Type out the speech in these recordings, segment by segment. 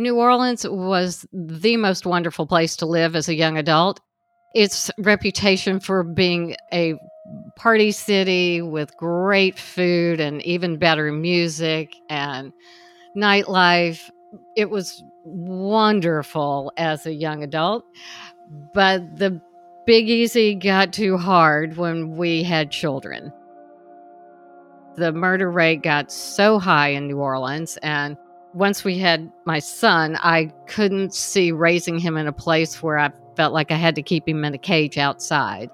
New Orleans was the most wonderful place to live as a young adult. Its reputation for being a party city with great food and even better music and nightlife. It was wonderful as a young adult, but the Big Easy got too hard when we had children. The murder rate got so high in New Orleans, and once we had my son, I couldn't see raising him in a place where I felt like I had to keep him in a cage outside.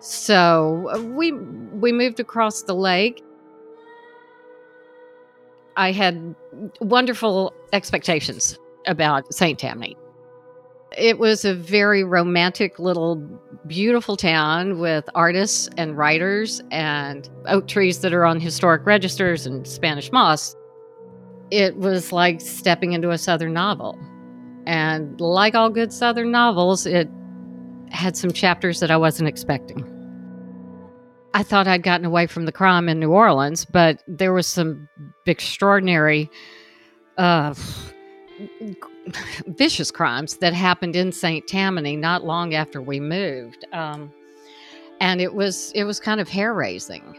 So uh, we we moved across the lake. I had wonderful expectations about St. Tammany. It was a very romantic little beautiful town with artists and writers and oak trees that are on historic registers and Spanish moss it was like stepping into a Southern novel. And like all good Southern novels, it had some chapters that I wasn't expecting. I thought I'd gotten away from the crime in New Orleans, but there was some extraordinary, uh, vicious crimes that happened in St. Tammany not long after we moved, um, and it was it was kind of hair raising.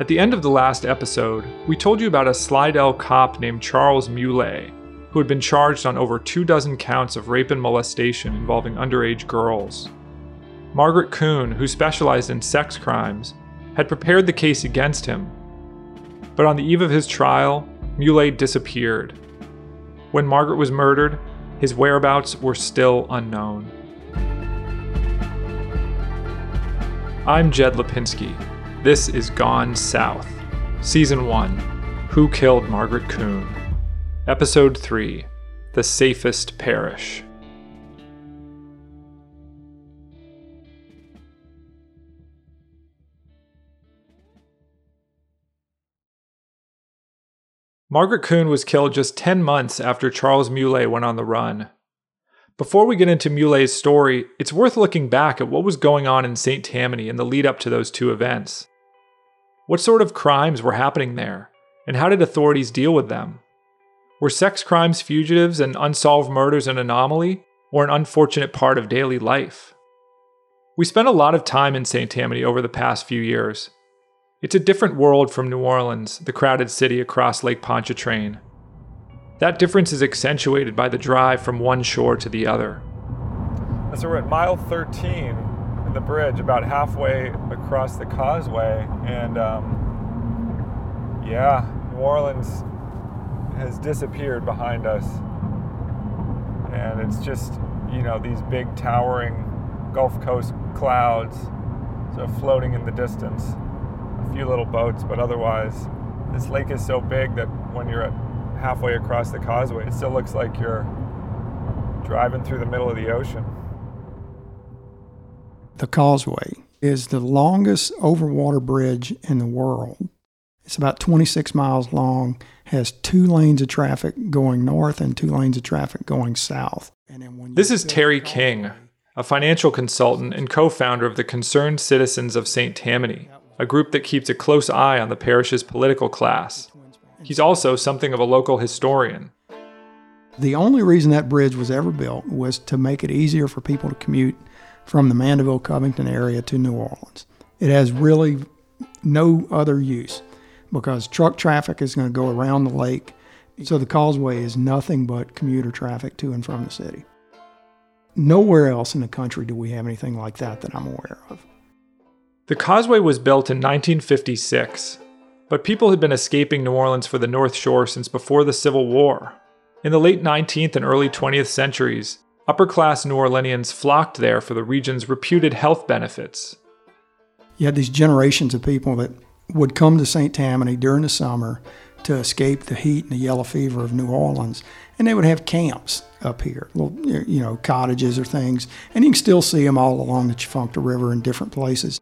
At the end of the last episode, we told you about a Slidell cop named Charles Muley, who had been charged on over two dozen counts of rape and molestation involving underage girls. Margaret Coon, who specialized in sex crimes, had prepared the case against him. But on the eve of his trial, Muley disappeared. When Margaret was murdered, his whereabouts were still unknown. I'm Jed Lipinski. This is Gone South, Season 1 Who Killed Margaret Coon? Episode 3 The Safest Parish. Margaret Coon was killed just 10 months after Charles Muley went on the run. Before we get into Muley's story, it's worth looking back at what was going on in St. Tammany in the lead up to those two events. What sort of crimes were happening there, and how did authorities deal with them? Were sex crimes fugitives and unsolved murders an anomaly, or an unfortunate part of daily life? We spent a lot of time in St. Tammany over the past few years. It's a different world from New Orleans, the crowded city across Lake Pontchartrain. That difference is accentuated by the drive from one shore to the other. So we're at mile 13 the bridge about halfway across the causeway, and um, yeah, New Orleans has disappeared behind us, and it's just you know these big towering Gulf Coast clouds, so floating in the distance. A few little boats, but otherwise, this lake is so big that when you're at halfway across the causeway, it still looks like you're driving through the middle of the ocean. The Causeway is the longest overwater bridge in the world. It's about 26 miles long, has two lanes of traffic going north and two lanes of traffic going south. this is Terry King, a financial consultant and co founder of the Concerned Citizens of St. Tammany, a group that keeps a close eye on the parish's political class. He's also something of a local historian. The only reason that bridge was ever built was to make it easier for people to commute from the Mandeville Covington area to New Orleans. It has really no other use because truck traffic is going to go around the lake. So the causeway is nothing but commuter traffic to and from the city. Nowhere else in the country do we have anything like that that I'm aware of. The causeway was built in 1956, but people had been escaping New Orleans for the North Shore since before the Civil War. In the late 19th and early 20th centuries, upper class New Orleanians flocked there for the region's reputed health benefits. You had these generations of people that would come to St. Tammany during the summer to escape the heat and the yellow fever of New Orleans. And they would have camps up here, little, you know, cottages or things. And you can still see them all along the Tchefuncte River in different places.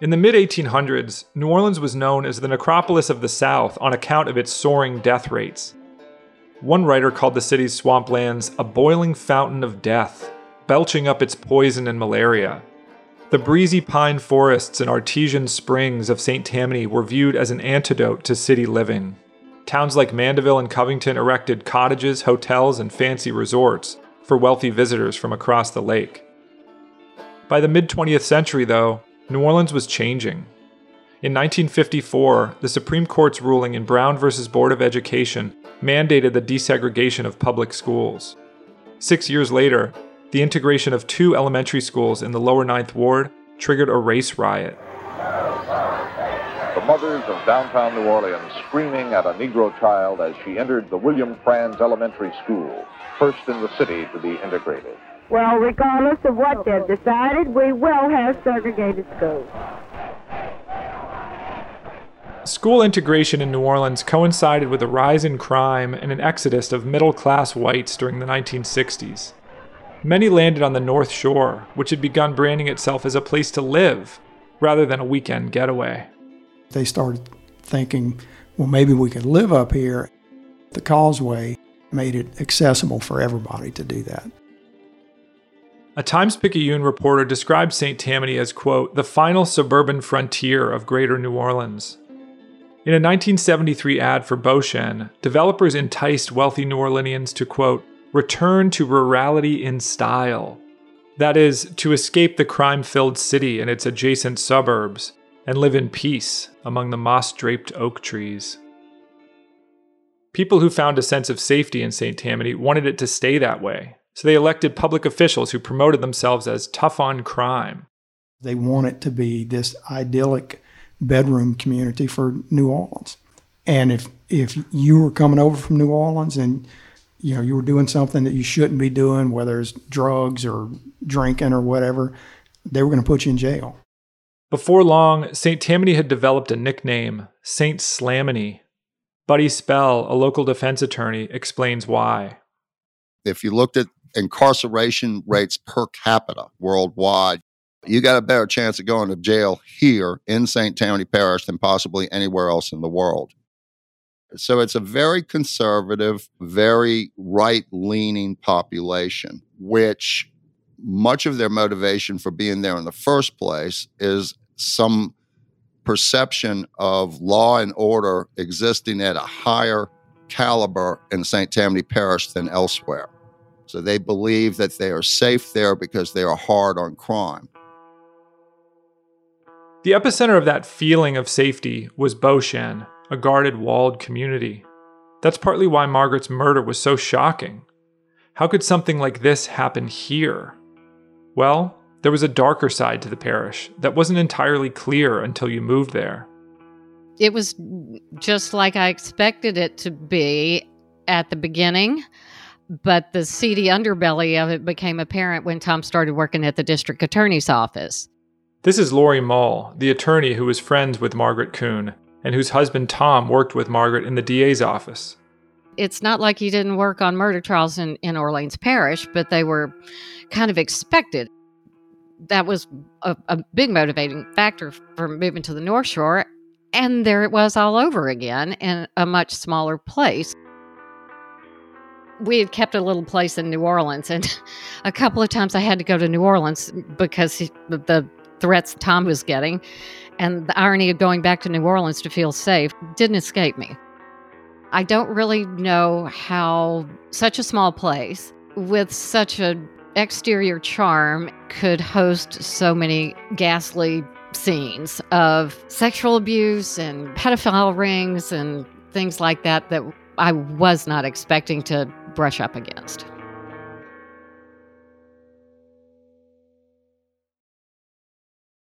In the mid 1800s, New Orleans was known as the necropolis of the South on account of its soaring death rates. One writer called the city's swamplands a boiling fountain of death, belching up its poison and malaria. The breezy pine forests and artesian springs of St. Tammany were viewed as an antidote to city living. Towns like Mandeville and Covington erected cottages, hotels, and fancy resorts for wealthy visitors from across the lake. By the mid 20th century, though, New Orleans was changing. In 1954, the Supreme Court's ruling in Brown v. Board of Education mandated the desegregation of public schools. Six years later, the integration of two elementary schools in the lower Ninth Ward triggered a race riot. The mothers of downtown New Orleans screaming at a Negro child as she entered the William Franz Elementary School, first in the city to be integrated. Well, regardless of what they've decided, we will have segregated schools. School integration in New Orleans coincided with a rise in crime and an exodus of middle class whites during the 1960s. Many landed on the North Shore, which had begun branding itself as a place to live rather than a weekend getaway. They started thinking, well, maybe we could live up here. The causeway made it accessible for everybody to do that. A Times Picayune reporter described St. Tammany as, quote, the final suburban frontier of greater New Orleans. In a 1973 ad for Beauchene, developers enticed wealthy New Orleanians to, quote, return to rurality in style. That is, to escape the crime filled city and its adjacent suburbs and live in peace among the moss draped oak trees. People who found a sense of safety in St. Tammany wanted it to stay that way, so they elected public officials who promoted themselves as tough on crime. They want it to be this idyllic bedroom community for New Orleans. And if if you were coming over from New Orleans and you know you were doing something that you shouldn't be doing, whether it's drugs or drinking or whatever, they were going to put you in jail. Before long, St. Tammany had developed a nickname, St. Slaminy. Buddy Spell, a local defense attorney, explains why. If you looked at incarceration rates per capita worldwide, you got a better chance of going to jail here in St. Tammany Parish than possibly anywhere else in the world. So it's a very conservative, very right leaning population, which much of their motivation for being there in the first place is some perception of law and order existing at a higher caliber in St. Tammany Parish than elsewhere. So they believe that they are safe there because they are hard on crime. The epicenter of that feeling of safety was Beauchene, a guarded, walled community. That's partly why Margaret's murder was so shocking. How could something like this happen here? Well, there was a darker side to the parish that wasn't entirely clear until you moved there. It was just like I expected it to be at the beginning, but the seedy underbelly of it became apparent when Tom started working at the district attorney's office. This is Lori Mull, the attorney who was friends with Margaret Coon and whose husband Tom worked with Margaret in the DA's office. It's not like he didn't work on murder trials in, in Orleans Parish, but they were kind of expected that was a, a big motivating factor for moving to the North Shore. And there it was all over again in a much smaller place. We had kept a little place in New Orleans, and a couple of times I had to go to New Orleans because he, the threats Tom was getting and the irony of going back to New Orleans to feel safe didn't escape me. I don't really know how such a small place with such an exterior charm could host so many ghastly scenes of sexual abuse and pedophile rings and things like that that I was not expecting to brush up against.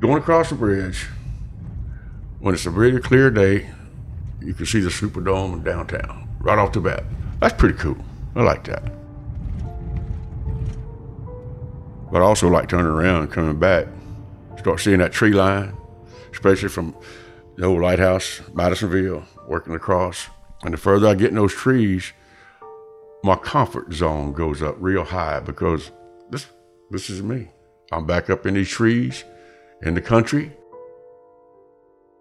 Going across the bridge, when it's a really clear day, you can see the Superdome in downtown right off the bat. That's pretty cool. I like that. But I also like turning around and coming back, start seeing that tree line, especially from the old lighthouse, Madisonville, working across. And the further I get in those trees, my comfort zone goes up real high because this this is me. I'm back up in these trees in the country.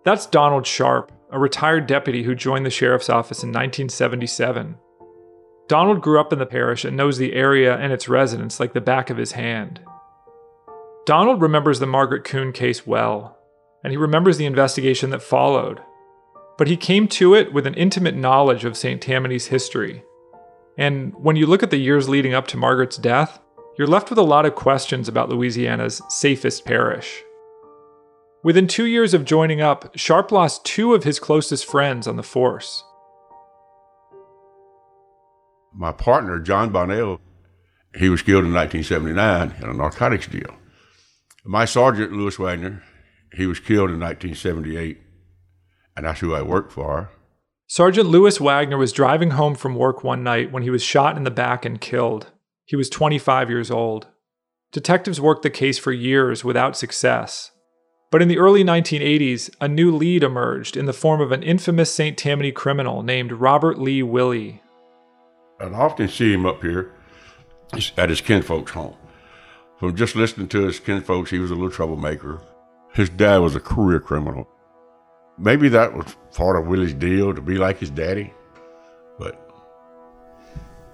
That's Donald Sharp, a retired deputy who joined the sheriff's office in 1977. Donald grew up in the parish and knows the area and its residents like the back of his hand. Donald remembers the Margaret Coon case well, and he remembers the investigation that followed. But he came to it with an intimate knowledge of St. Tammany's history. And when you look at the years leading up to Margaret's death, you're left with a lot of questions about Louisiana's safest parish. Within two years of joining up, Sharp lost two of his closest friends on the force. My partner, John Bonnell, he was killed in 1979 in a narcotics deal. My sergeant, Lewis Wagner, he was killed in 1978, and that's who I worked for. Sergeant Lewis Wagner was driving home from work one night when he was shot in the back and killed. He was 25 years old. Detectives worked the case for years without success. But in the early 1980s, a new lead emerged in the form of an infamous St. Tammany criminal named Robert Lee Willie. I'd often see him up here at his kinfolk's home. From just listening to his kinfolks, he was a little troublemaker. His dad was a career criminal. Maybe that was part of Willie's deal to be like his daddy, but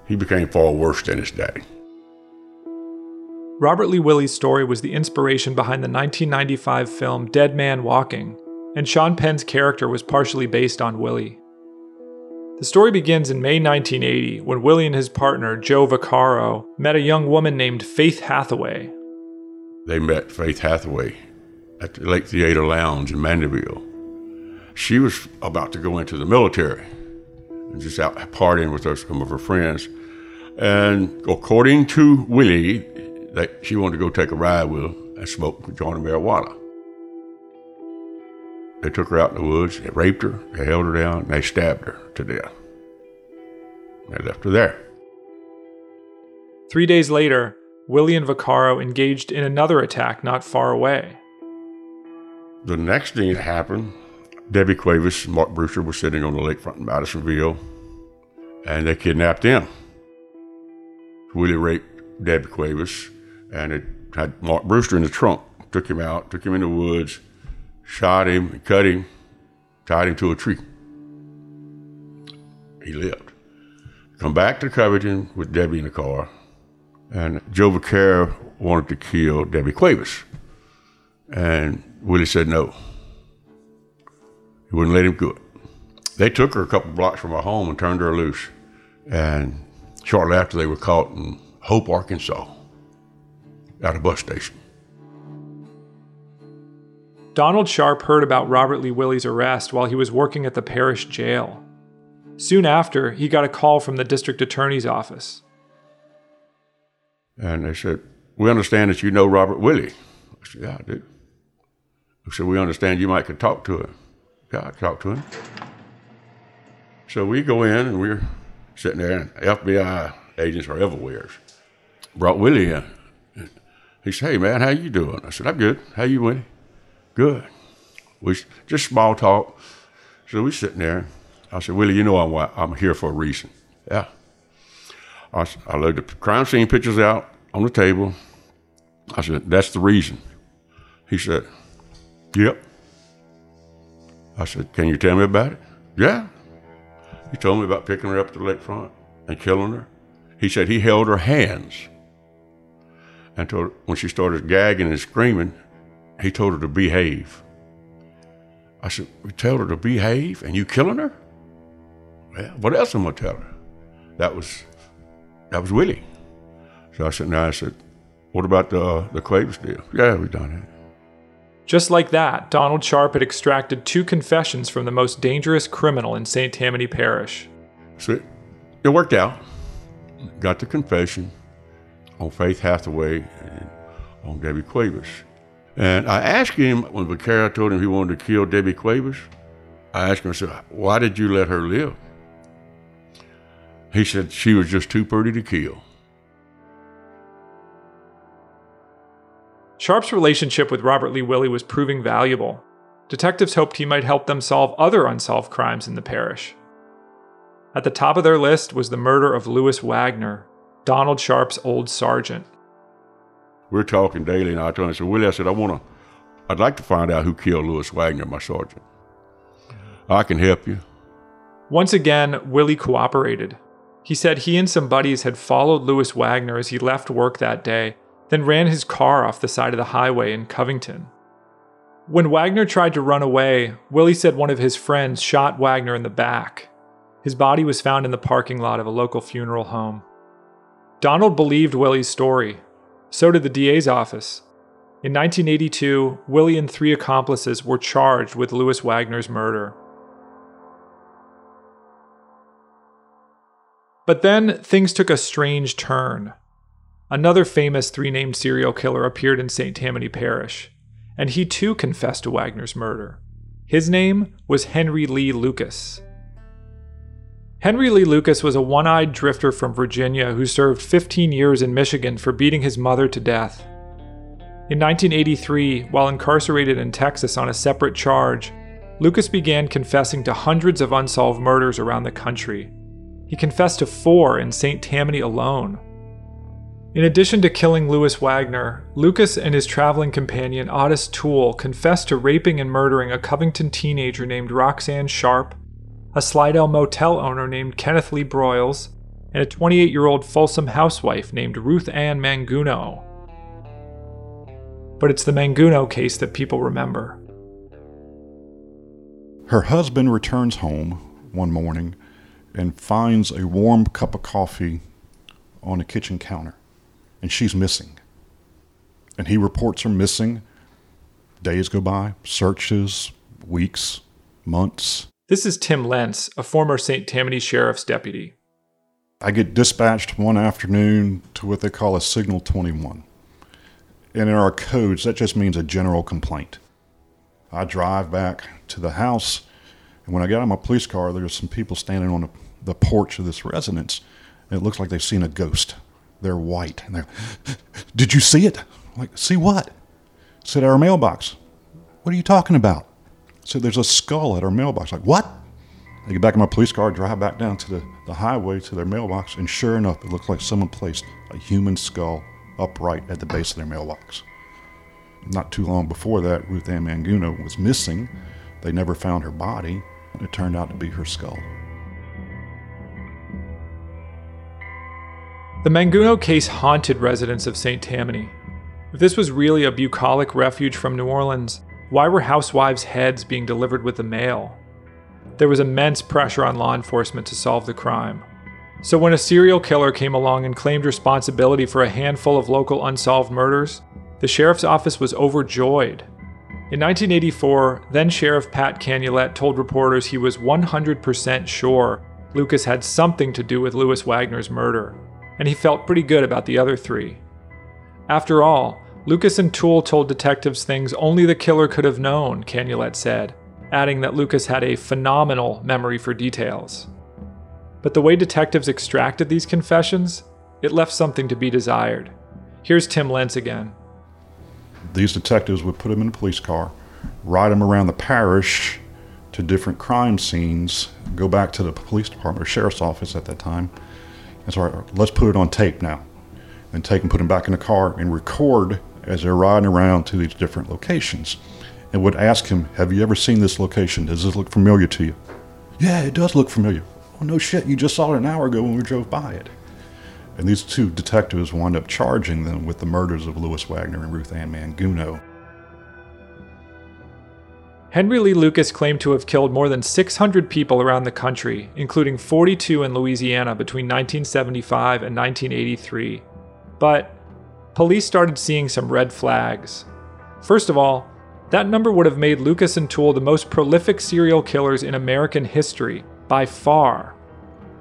he became far worse than his daddy. Robert Lee Willie's story was the inspiration behind the 1995 film Dead Man Walking, and Sean Penn's character was partially based on Willie. The story begins in May 1980 when Willie and his partner, Joe Vaccaro, met a young woman named Faith Hathaway. They met Faith Hathaway at the Lake Theater Lounge in Mandeville. She was about to go into the military and just out partying with some of her friends. And according to Willie, that she wanted to go take a ride with him and smoke joint marijuana. They took her out in the woods, they raped her, they held her down, and they stabbed her to death. They left her there. Three days later, Willie and Vaccaro engaged in another attack not far away. The next thing that happened, Debbie Cuevas and Mark Brewster were sitting on the lakefront in Madisonville, and they kidnapped them. Willie raped Debbie Cuevas, and it had Mark Brewster in the trunk. Took him out, took him in the woods, shot him, cut him, tied him to a tree. He lived. Come back to Covington with Debbie in the car, and Joe Vaccaro wanted to kill Debbie Cuevas. And Willie said no. He wouldn't let him do it. They took her a couple blocks from her home and turned her loose. And shortly after, they were caught in Hope, Arkansas, at a bus station. Donald Sharp heard about Robert Lee Willie's arrest while he was working at the parish jail. Soon after, he got a call from the district attorney's office. And they said, We understand that you know Robert Willie. I said, Yeah, I do. They said, We understand you might could talk to him. Yeah, I talked to him. So we go in and we're sitting there, and FBI agents are everywhere. Brought Willie in. He said, "Hey man, how you doing?" I said, "I'm good. How you, Willie?" Good. We just small talk. So we sitting there. I said, Willie, you know I'm I'm here for a reason. Yeah. I, I laid the crime scene pictures out on the table. I said, that's the reason. He said, yep. I said, can you tell me about it? Yeah. He told me about picking her up at the lakefront and killing her. He said he held her hands and told her, when she started gagging and screaming, he told her to behave. I said, we tell her to behave and you killing her? Well, what else am I tell her? That was that was Willie. So I said, now I said, what about the uh, the Cuevas deal? Yeah, we done it. Just like that, Donald Sharp had extracted two confessions from the most dangerous criminal in St. Tammany Parish. So it, it worked out. Got the confession on Faith Hathaway and on Debbie Cuevas. And I asked him when Vaccaro told him he wanted to kill Debbie Cuevas, I asked him, I said, why did you let her live? He said she was just too pretty to kill. Sharp's relationship with Robert Lee Willie was proving valuable. Detectives hoped he might help them solve other unsolved crimes in the parish. At the top of their list was the murder of Lewis Wagner, Donald Sharp's old sergeant. We're talking daily, and I told him, I said, Willie, I said, I want to, I'd like to find out who killed Lewis Wagner, my sergeant. I can help you. Once again, Willie cooperated. He said he and some buddies had followed Lewis Wagner as he left work that day then ran his car off the side of the highway in Covington. When Wagner tried to run away, Willie said one of his friends shot Wagner in the back. His body was found in the parking lot of a local funeral home. Donald believed Willie's story. So did the DA's office. In 1982, Willie and three accomplices were charged with Lewis Wagner's murder. But then things took a strange turn. Another famous three named serial killer appeared in St. Tammany Parish, and he too confessed to Wagner's murder. His name was Henry Lee Lucas. Henry Lee Lucas was a one eyed drifter from Virginia who served 15 years in Michigan for beating his mother to death. In 1983, while incarcerated in Texas on a separate charge, Lucas began confessing to hundreds of unsolved murders around the country. He confessed to four in St. Tammany alone. In addition to killing Lewis Wagner, Lucas and his traveling companion Otis Toole confessed to raping and murdering a Covington teenager named Roxanne Sharp, a Slidell motel owner named Kenneth Lee Broyles, and a 28 year old Folsom housewife named Ruth Ann Manguno. But it's the Manguno case that people remember. Her husband returns home one morning and finds a warm cup of coffee on the kitchen counter and she's missing. And he reports her missing. Days go by, searches, weeks, months. This is Tim Lentz, a former St. Tammany Sheriff's deputy. I get dispatched one afternoon to what they call a Signal 21. And in our codes, that just means a general complaint. I drive back to the house, and when I get out of my police car, there's some people standing on the, the porch of this residence, and it looks like they've seen a ghost. They're white. And they're, did you see it? I'm like, see what? Said our mailbox. What are you talking about? So there's a skull at our mailbox. Like, what? I get back in my police car, drive back down to the, the highway to their mailbox, and sure enough, it looked like someone placed a human skull upright at the base of their mailbox. Not too long before that, Ruth Ann Manguno was missing. They never found her body. It turned out to be her skull. The Manguno case haunted residents of St. Tammany. If this was really a bucolic refuge from New Orleans, why were housewives' heads being delivered with the mail? There was immense pressure on law enforcement to solve the crime. So when a serial killer came along and claimed responsibility for a handful of local unsolved murders, the sheriff's office was overjoyed. In 1984, then Sheriff Pat Canulette told reporters he was 100% sure Lucas had something to do with Lewis Wagner's murder and he felt pretty good about the other three. After all, Lucas and Toole told detectives things only the killer could have known, Canulette said, adding that Lucas had a phenomenal memory for details. But the way detectives extracted these confessions, it left something to be desired. Here's Tim Lentz again. These detectives would put him in a police car, ride him around the parish to different crime scenes, go back to the police department or sheriff's office at that time, and so let's put it on tape now. And take and put him back in the car and record as they're riding around to these different locations. And would ask him, Have you ever seen this location? Does this look familiar to you? Yeah, it does look familiar. Well, no shit, you just saw it an hour ago when we drove by it. And these two detectives wound up charging them with the murders of Lewis Wagner and Ruth Ann Manguno. Henry Lee Lucas claimed to have killed more than 600 people around the country, including 42 in Louisiana between 1975 and 1983. But police started seeing some red flags. First of all, that number would have made Lucas and Toole the most prolific serial killers in American history, by far.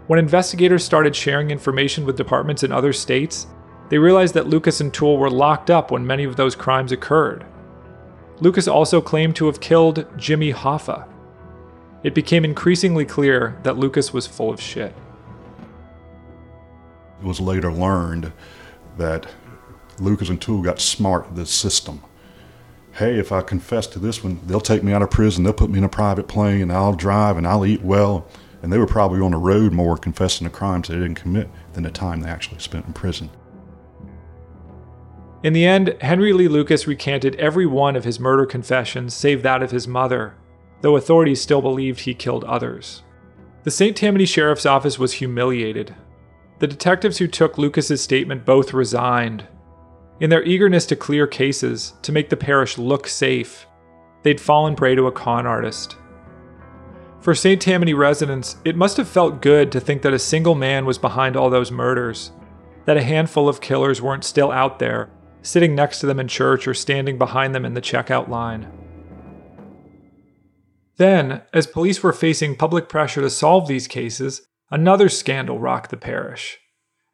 When investigators started sharing information with departments in other states, they realized that Lucas and Toole were locked up when many of those crimes occurred. Lucas also claimed to have killed Jimmy Hoffa. It became increasingly clear that Lucas was full of shit. It was later learned that Lucas and Toole got smart with this system. Hey, if I confess to this one, they'll take me out of prison, they'll put me in a private plane, and I'll drive and I'll eat well and they were probably on the road more confessing the crimes they didn't commit than the time they actually spent in prison. In the end, Henry Lee Lucas recanted every one of his murder confessions save that of his mother, though authorities still believed he killed others. The St. Tammany Sheriff's Office was humiliated. The detectives who took Lucas's statement both resigned. In their eagerness to clear cases, to make the parish look safe, they'd fallen prey to a con artist. For St. Tammany residents, it must have felt good to think that a single man was behind all those murders, that a handful of killers weren't still out there, sitting next to them in church or standing behind them in the checkout line. Then, as police were facing public pressure to solve these cases, another scandal rocked the parish.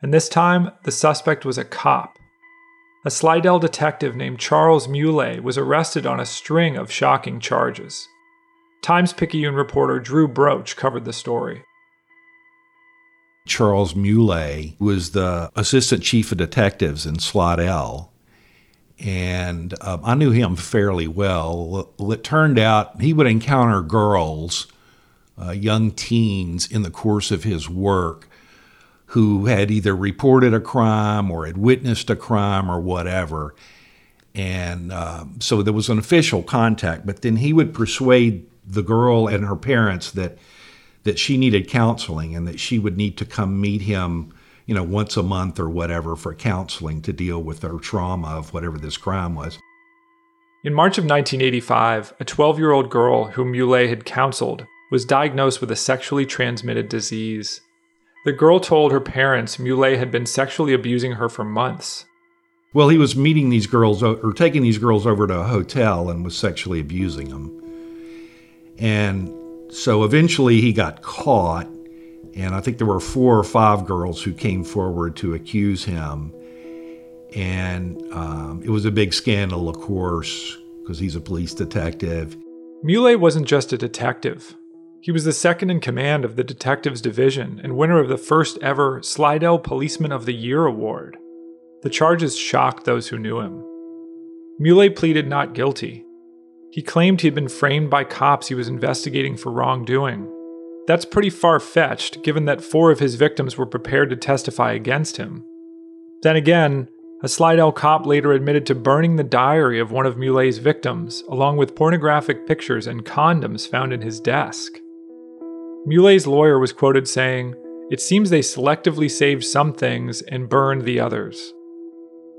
And this time, the suspect was a cop. A Slidell detective named Charles Muley was arrested on a string of shocking charges. Times Picayune reporter Drew Broach covered the story. Charles Muley was the assistant chief of detectives in Slidell. And um, I knew him fairly well. It turned out he would encounter girls, uh, young teens, in the course of his work who had either reported a crime or had witnessed a crime or whatever. And um, so there was an official contact, but then he would persuade the girl and her parents that that she needed counseling and that she would need to come meet him, you know, once a month or whatever for counseling to deal with her trauma of whatever this crime was. In March of 1985, a 12 year old girl whom Muley had counseled was diagnosed with a sexually transmitted disease. The girl told her parents Muley had been sexually abusing her for months. Well, he was meeting these girls or taking these girls over to a hotel and was sexually abusing them. And so eventually he got caught, and I think there were four or five girls who came forward to accuse him. And um, it was a big scandal, of course, because he's a police detective. Muley wasn't just a detective. He was the second in command of the Detectives Division and winner of the first ever Slidell Policeman of the Year award. The charges shocked those who knew him. Muley pleaded not guilty, he claimed he had been framed by cops he was investigating for wrongdoing. That's pretty far fetched, given that four of his victims were prepared to testify against him. Then again, a Slidell cop later admitted to burning the diary of one of Muley's victims, along with pornographic pictures and condoms found in his desk. Muley's lawyer was quoted saying, It seems they selectively saved some things and burned the others.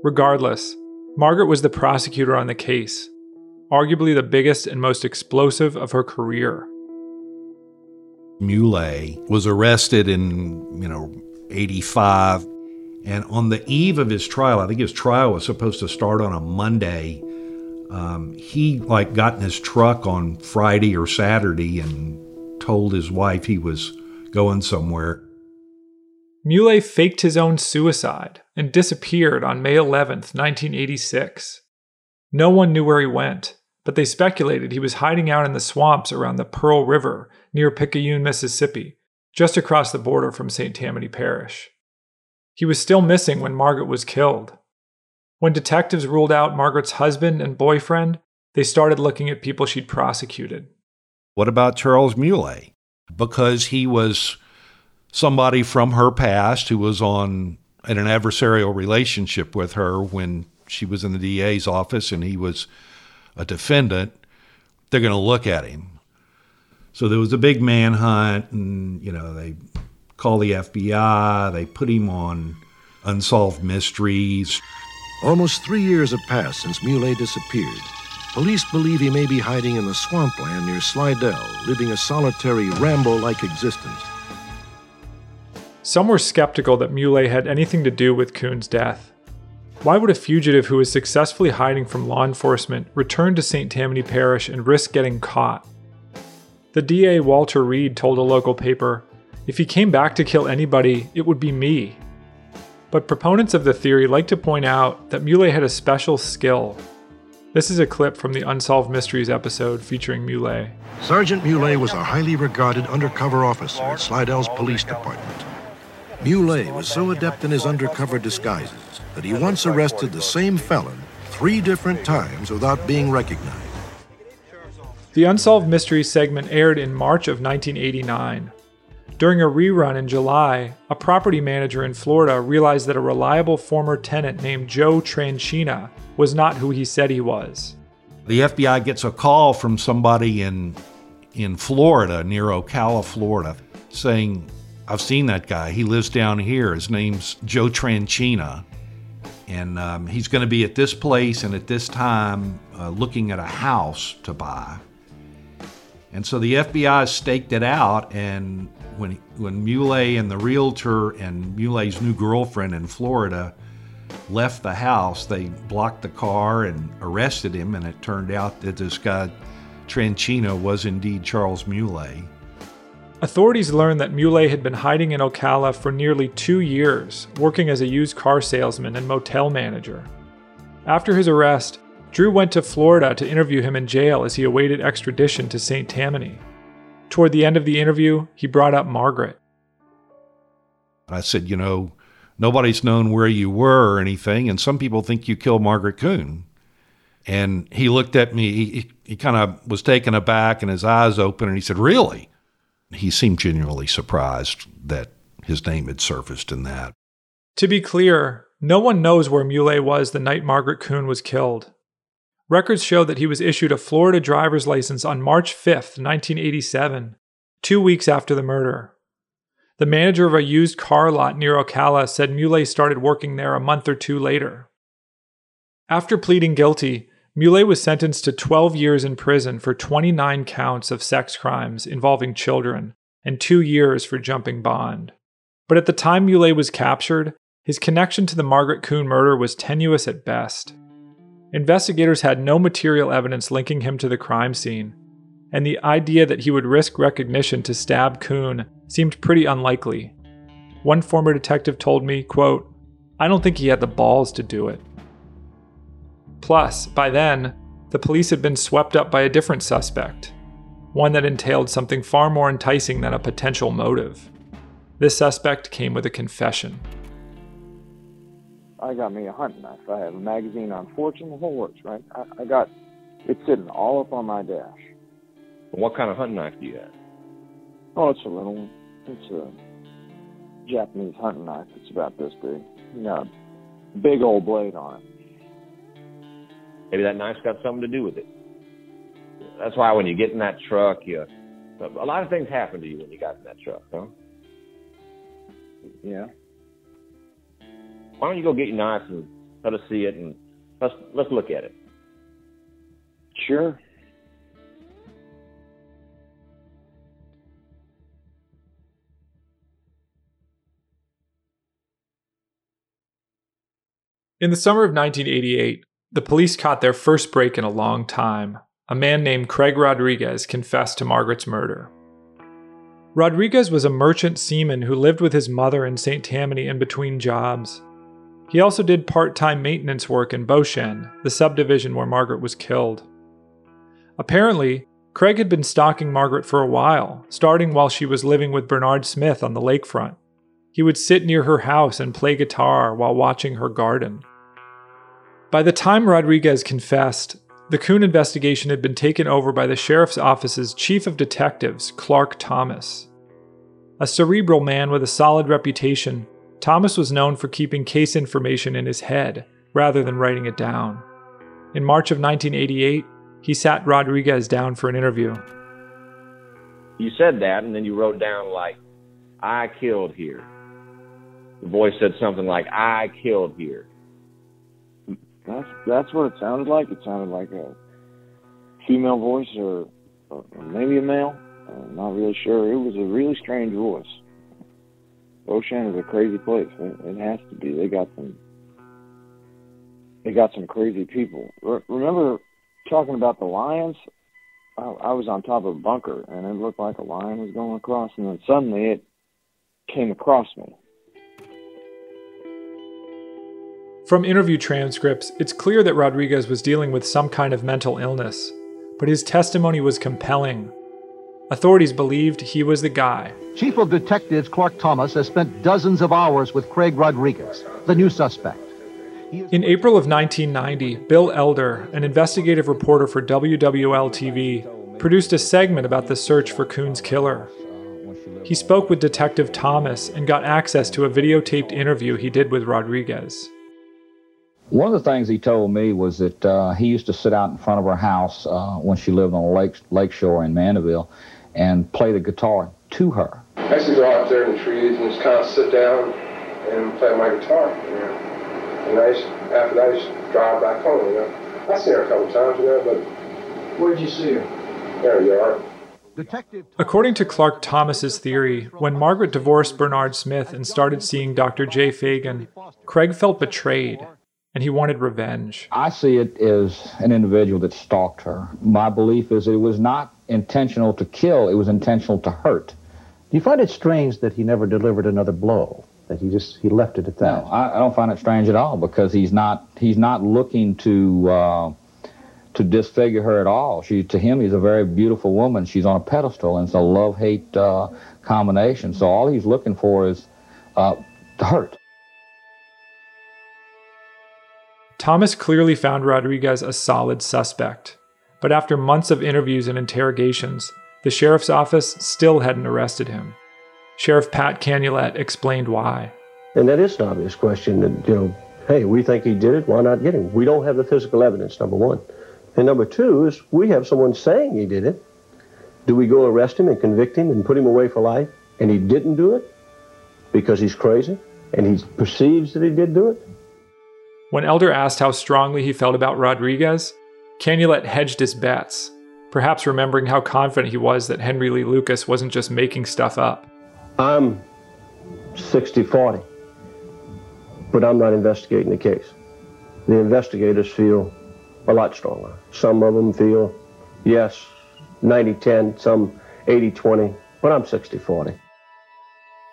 Regardless, Margaret was the prosecutor on the case, arguably the biggest and most explosive of her career. Muley was arrested in, you know, 85. And on the eve of his trial, I think his trial was supposed to start on a Monday. Um, he like got in his truck on Friday or Saturday and told his wife he was going somewhere. Muley faked his own suicide and disappeared on May 11th, 1986. No one knew where he went, but they speculated he was hiding out in the swamps around the Pearl River near Picayune, Mississippi, just across the border from St. Tammany Parish. He was still missing when Margaret was killed. When detectives ruled out Margaret's husband and boyfriend, they started looking at people she'd prosecuted. What about Charles Muley? Because he was somebody from her past who was on in an adversarial relationship with her when she was in the DA's office and he was a defendant, they're going to look at him. So there was a big manhunt, and you know they call the FBI. They put him on unsolved mysteries. Almost three years have passed since Muley disappeared. Police believe he may be hiding in the swampland near Slidell, living a solitary, Rambo like existence. Some were skeptical that Muley had anything to do with Coon's death. Why would a fugitive who was successfully hiding from law enforcement return to St. Tammany Parish and risk getting caught? The DA Walter Reed told a local paper, If he came back to kill anybody, it would be me. But proponents of the theory like to point out that Muley had a special skill. This is a clip from the Unsolved Mysteries episode featuring Muley. Sergeant Muley was a highly regarded undercover officer at Slidell's police department. Muley was so adept in his undercover disguises that he once arrested the same felon three different times without being recognized. The Unsolved Mysteries segment aired in March of 1989. During a rerun in July, a property manager in Florida realized that a reliable former tenant named Joe Tranchina was not who he said he was. The FBI gets a call from somebody in in Florida, near Ocala, Florida, saying, I've seen that guy. He lives down here. His name's Joe Tranchina. And um, he's going to be at this place and at this time uh, looking at a house to buy. And so the FBI staked it out, and when when Muley and the realtor and Muley's new girlfriend in Florida left the house, they blocked the car and arrested him. And it turned out that this guy Tranchina was indeed Charles Muley. Authorities learned that Muley had been hiding in Ocala for nearly two years, working as a used car salesman and motel manager. After his arrest, Drew went to Florida to interview him in jail as he awaited extradition to St. Tammany. Toward the end of the interview, he brought up Margaret. I said, You know, nobody's known where you were or anything, and some people think you killed Margaret Coon. And he looked at me, he, he kind of was taken aback and his eyes open, and he said, Really? He seemed genuinely surprised that his name had surfaced in that. To be clear, no one knows where Muley was the night Margaret Coon was killed. Records show that he was issued a Florida driver's license on March 5, 1987, two weeks after the murder. The manager of a used car lot near Ocala said Muley started working there a month or two later. After pleading guilty, Muley was sentenced to 12 years in prison for 29 counts of sex crimes involving children and two years for jumping bond. But at the time Muley was captured, his connection to the Margaret Coon murder was tenuous at best. Investigators had no material evidence linking him to the crime scene, and the idea that he would risk recognition to stab Coon seemed pretty unlikely. One former detective told me, quote, I don't think he had the balls to do it. Plus, by then, the police had been swept up by a different suspect, one that entailed something far more enticing than a potential motive. This suspect came with a confession. I got me a hunting knife. I have a magazine on fortune, the whole works, right? I, I got it sitting all up on my dash. What kind of hunting knife do you have? Oh, it's a little one. It's a Japanese hunting knife. It's about this big. You got a big old blade on it. Maybe that knife's got something to do with it. That's why when you get in that truck, you a lot of things happen to you when you got in that truck, huh? Yeah. Why don't you go get your knife and let us see it and let's let's look at it. Sure. In the summer of 1988, the police caught their first break in a long time. A man named Craig Rodriguez confessed to Margaret's murder. Rodriguez was a merchant seaman who lived with his mother in St. Tammany in between jobs. He also did part time maintenance work in Beauchene, the subdivision where Margaret was killed. Apparently, Craig had been stalking Margaret for a while, starting while she was living with Bernard Smith on the lakefront. He would sit near her house and play guitar while watching her garden. By the time Rodriguez confessed, the Coon investigation had been taken over by the sheriff's office's chief of detectives, Clark Thomas. A cerebral man with a solid reputation, Thomas was known for keeping case information in his head rather than writing it down. In March of 1988, he sat Rodriguez down for an interview. You said that, and then you wrote down, like, I killed here. The voice said something like, I killed here. That's that's what it sounded like. It sounded like a female voice or, or maybe a male. I'm not really sure. It was a really strange voice. Beauchene is a crazy place. It, it has to be. They got some. They got some crazy people. Re- remember talking about the lions? I, I was on top of a bunker, and it looked like a lion was going across, and then suddenly it came across me. From interview transcripts, it's clear that Rodriguez was dealing with some kind of mental illness, but his testimony was compelling. Authorities believed he was the guy. Chief of Detectives Clark Thomas has spent dozens of hours with Craig Rodriguez, the new suspect. In April of 1990, Bill Elder, an investigative reporter for WWL TV, produced a segment about the search for Coon's killer. He spoke with Detective Thomas and got access to a videotaped interview he did with Rodriguez. One of the things he told me was that uh, he used to sit out in front of her house uh, when she lived on a lake, lake shore in Mandeville and play the guitar to her. I used to go out there in the trees and just kind of sit down and play my guitar. You know? And I used, after that, I just drive back home. You know, I seen her a couple times, you know, but where'd you see her? There you are. According to Clark Thomas's theory, when Margaret divorced Bernard Smith and started seeing Dr. Jay Fagan, Craig felt betrayed and he wanted revenge. I see it as an individual that stalked her. My belief is it was not intentional to kill, it was intentional to hurt. Do you find it strange that he never delivered another blow? That he just he left it at that? No, I, I don't find it strange at all because he's not he's not looking to uh, to disfigure her at all. She to him he's a very beautiful woman. She's on a pedestal, and it's a love hate uh, combination. So all he's looking for is uh, to hurt. Thomas clearly found Rodriguez a solid suspect, but after months of interviews and interrogations, the sheriff's office still hadn't arrested him. Sheriff Pat Canulette explained why. And that is an obvious question that, you know, hey, we think he did it, why not get him? We don't have the physical evidence, number one. And number two is we have someone saying he did it. Do we go arrest him and convict him and put him away for life and he didn't do it because he's crazy and he perceives that he did do it? When Elder asked how strongly he felt about Rodriguez, Canulette hedged his bets, perhaps remembering how confident he was that Henry Lee Lucas wasn't just making stuff up. I'm 60 40, but I'm not investigating the case. The investigators feel a lot stronger. Some of them feel, yes, 90 10, some 80 20, but I'm 60 40.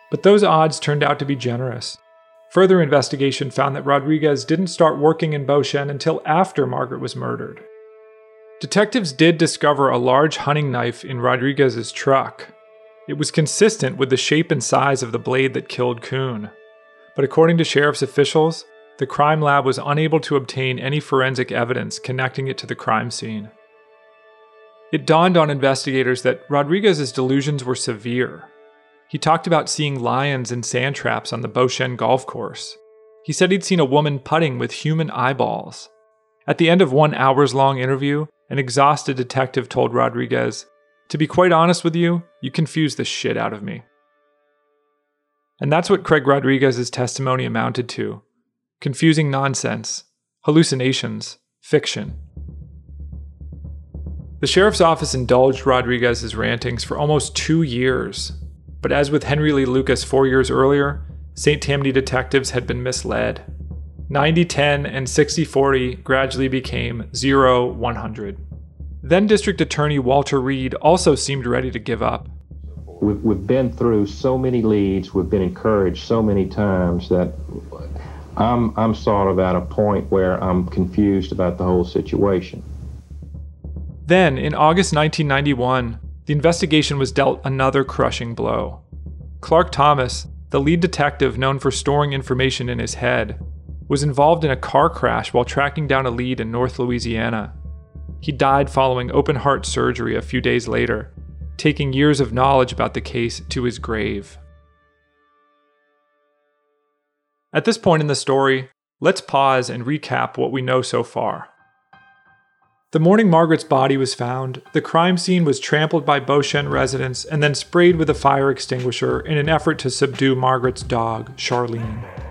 But those odds turned out to be generous. Further investigation found that Rodriguez didn't start working in Beauchene until after Margaret was murdered. Detectives did discover a large hunting knife in Rodriguez's truck. It was consistent with the shape and size of the blade that killed Coon. But according to sheriff's officials, the crime lab was unable to obtain any forensic evidence connecting it to the crime scene. It dawned on investigators that Rodriguez's delusions were severe. He talked about seeing lions and sand traps on the Beauchene golf course. He said he'd seen a woman putting with human eyeballs. At the end of one hours long interview, an exhausted detective told Rodriguez, To be quite honest with you, you confuse the shit out of me. And that's what Craig Rodriguez's testimony amounted to confusing nonsense, hallucinations, fiction. The sheriff's office indulged Rodriguez's rantings for almost two years but as with Henry Lee Lucas four years earlier, St. Tammany detectives had been misled. 90 10 and 60 40 gradually became 0 100. Then District Attorney Walter Reed also seemed ready to give up. We've, we've been through so many leads, we've been encouraged so many times that I'm, I'm sort of at a point where I'm confused about the whole situation. Then, in August 1991, the investigation was dealt another crushing blow. Clark Thomas, the lead detective known for storing information in his head, was involved in a car crash while tracking down a lead in North Louisiana. He died following open heart surgery a few days later, taking years of knowledge about the case to his grave. At this point in the story, let's pause and recap what we know so far. The morning Margaret's body was found, the crime scene was trampled by Beauchene residents and then sprayed with a fire extinguisher in an effort to subdue Margaret's dog, Charlene.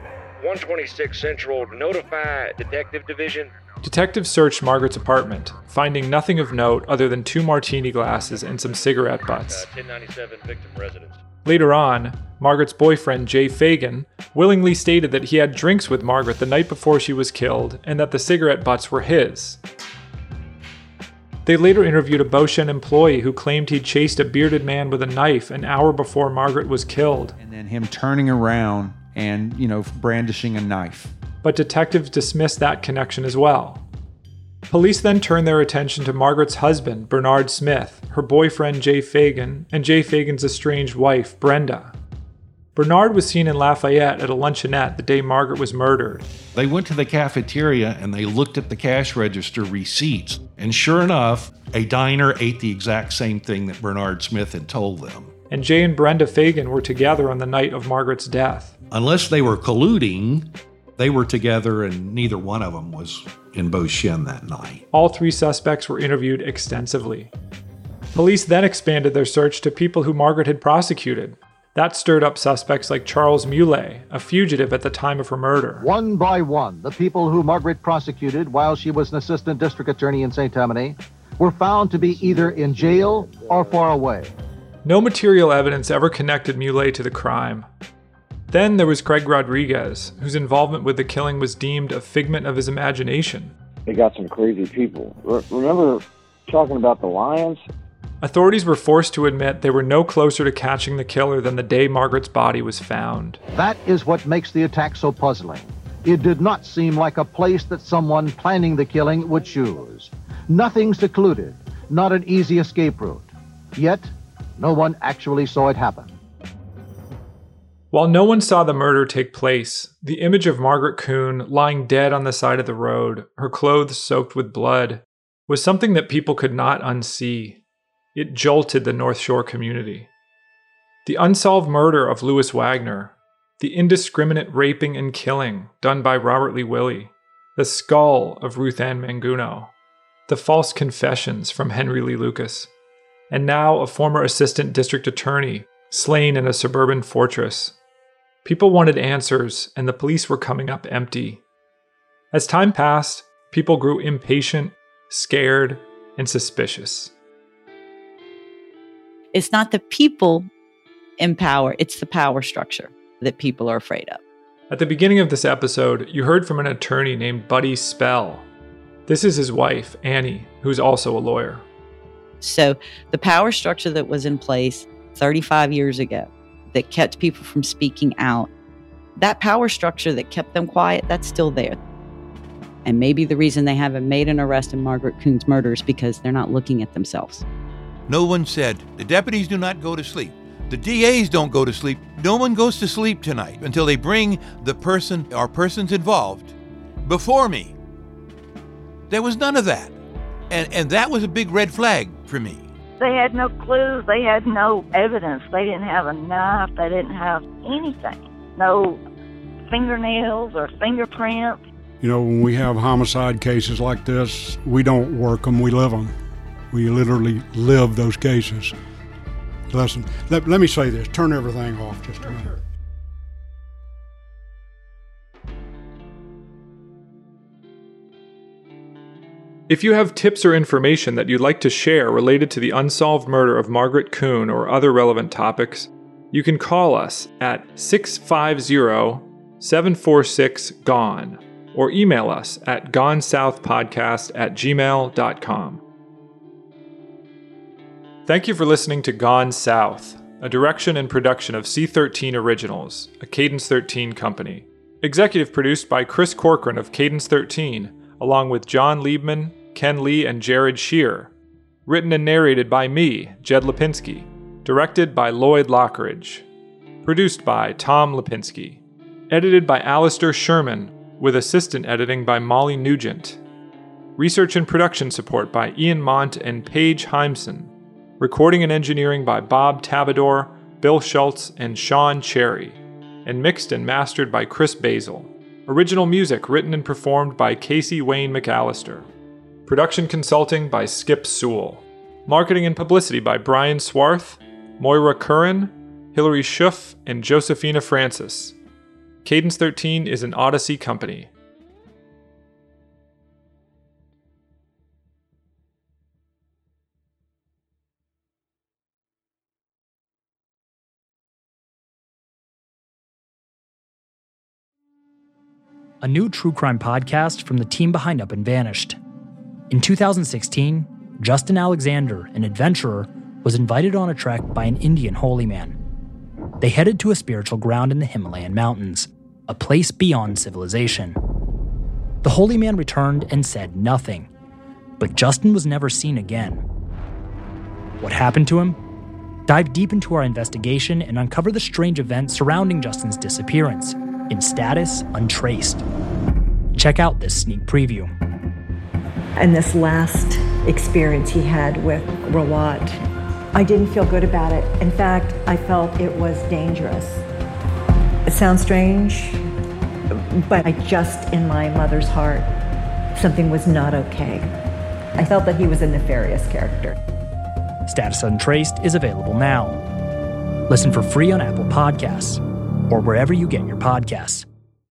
126 Central, notify Detective Division. Detectives searched Margaret's apartment, finding nothing of note other than two martini glasses and some cigarette butts. Uh, 1097 victim residence. Later on, Margaret's boyfriend, Jay Fagan, willingly stated that he had drinks with Margaret the night before she was killed and that the cigarette butts were his. They later interviewed a Beauchene employee who claimed he'd chased a bearded man with a knife an hour before Margaret was killed. And then him turning around and, you know, brandishing a knife. But detectives dismissed that connection as well. Police then turned their attention to Margaret's husband, Bernard Smith, her boyfriend, Jay Fagan, and Jay Fagan's estranged wife, Brenda. Bernard was seen in Lafayette at a luncheonette the day Margaret was murdered. They went to the cafeteria and they looked at the cash register receipts. And sure enough, a diner ate the exact same thing that Bernard Smith had told them. And Jay and Brenda Fagan were together on the night of Margaret's death. Unless they were colluding, they were together and neither one of them was in Beauchene that night. All three suspects were interviewed extensively. Police then expanded their search to people who Margaret had prosecuted, that stirred up suspects like Charles Muley, a fugitive at the time of her murder. One by one, the people who Margaret prosecuted while she was an assistant district attorney in St. Tammany were found to be either in jail or far away. No material evidence ever connected Muley to the crime. Then there was Craig Rodriguez, whose involvement with the killing was deemed a figment of his imagination. They got some crazy people. remember talking about the lions? Authorities were forced to admit they were no closer to catching the killer than the day Margaret's body was found. That is what makes the attack so puzzling. It did not seem like a place that someone planning the killing would choose. Nothing secluded, not an easy escape route. Yet, no one actually saw it happen. While no one saw the murder take place, the image of Margaret Coon lying dead on the side of the road, her clothes soaked with blood, was something that people could not unsee. It jolted the North Shore community. The unsolved murder of Lewis Wagner, the indiscriminate raping and killing done by Robert Lee Willie, the skull of Ruth Ann Manguno, the false confessions from Henry Lee Lucas, and now a former assistant district attorney slain in a suburban fortress. People wanted answers, and the police were coming up empty. As time passed, people grew impatient, scared, and suspicious. It's not the people in power, it's the power structure that people are afraid of. At the beginning of this episode, you heard from an attorney named Buddy Spell. This is his wife, Annie, who's also a lawyer. So, the power structure that was in place 35 years ago that kept people from speaking out, that power structure that kept them quiet, that's still there. And maybe the reason they haven't made an arrest in Margaret Coon's murder is because they're not looking at themselves. No one said, the deputies do not go to sleep. The DAs don't go to sleep. No one goes to sleep tonight until they bring the person or persons involved before me. There was none of that. And, and that was a big red flag for me. They had no clues. They had no evidence. They didn't have a knife. They didn't have anything. No fingernails or fingerprints. You know, when we have homicide cases like this, we don't work them, we live them. We literally live those cases. Listen, let, let me say this turn everything off just a minute. If you have tips or information that you'd like to share related to the unsolved murder of Margaret Coon or other relevant topics, you can call us at 650 746 GONE or email us at gonesouthpodcast at gmail.com. Thank you for listening to Gone South, a direction and production of C13 Originals, a Cadence 13 company. Executive produced by Chris Corcoran of Cadence 13, along with John Liebman, Ken Lee, and Jared Shear. Written and narrated by me, Jed Lipinski. Directed by Lloyd Lockridge. Produced by Tom Lipinski. Edited by Alistair Sherman, with assistant editing by Molly Nugent. Research and production support by Ian Mont and Paige Heimson. Recording and engineering by Bob Tabador, Bill Schultz, and Sean Cherry. And mixed and mastered by Chris Basil. Original music written and performed by Casey Wayne McAllister. Production consulting by Skip Sewell. Marketing and publicity by Brian Swarth, Moira Curran, Hilary Schuff, and Josephina Francis. Cadence 13 is an Audacy company. a new true crime podcast from the team behind Up and Vanished. In 2016, Justin Alexander, an adventurer, was invited on a trek by an Indian holy man. They headed to a spiritual ground in the Himalayan mountains, a place beyond civilization. The holy man returned and said nothing, but Justin was never seen again. What happened to him? Dive deep into our investigation and uncover the strange events surrounding Justin's disappearance in status untraced. Check out this sneak preview. And this last experience he had with Rawat, I didn't feel good about it. In fact, I felt it was dangerous. It sounds strange, but I just, in my mother's heart, something was not okay. I felt that he was a nefarious character. Status Untraced is available now. Listen for free on Apple Podcasts or wherever you get your podcasts.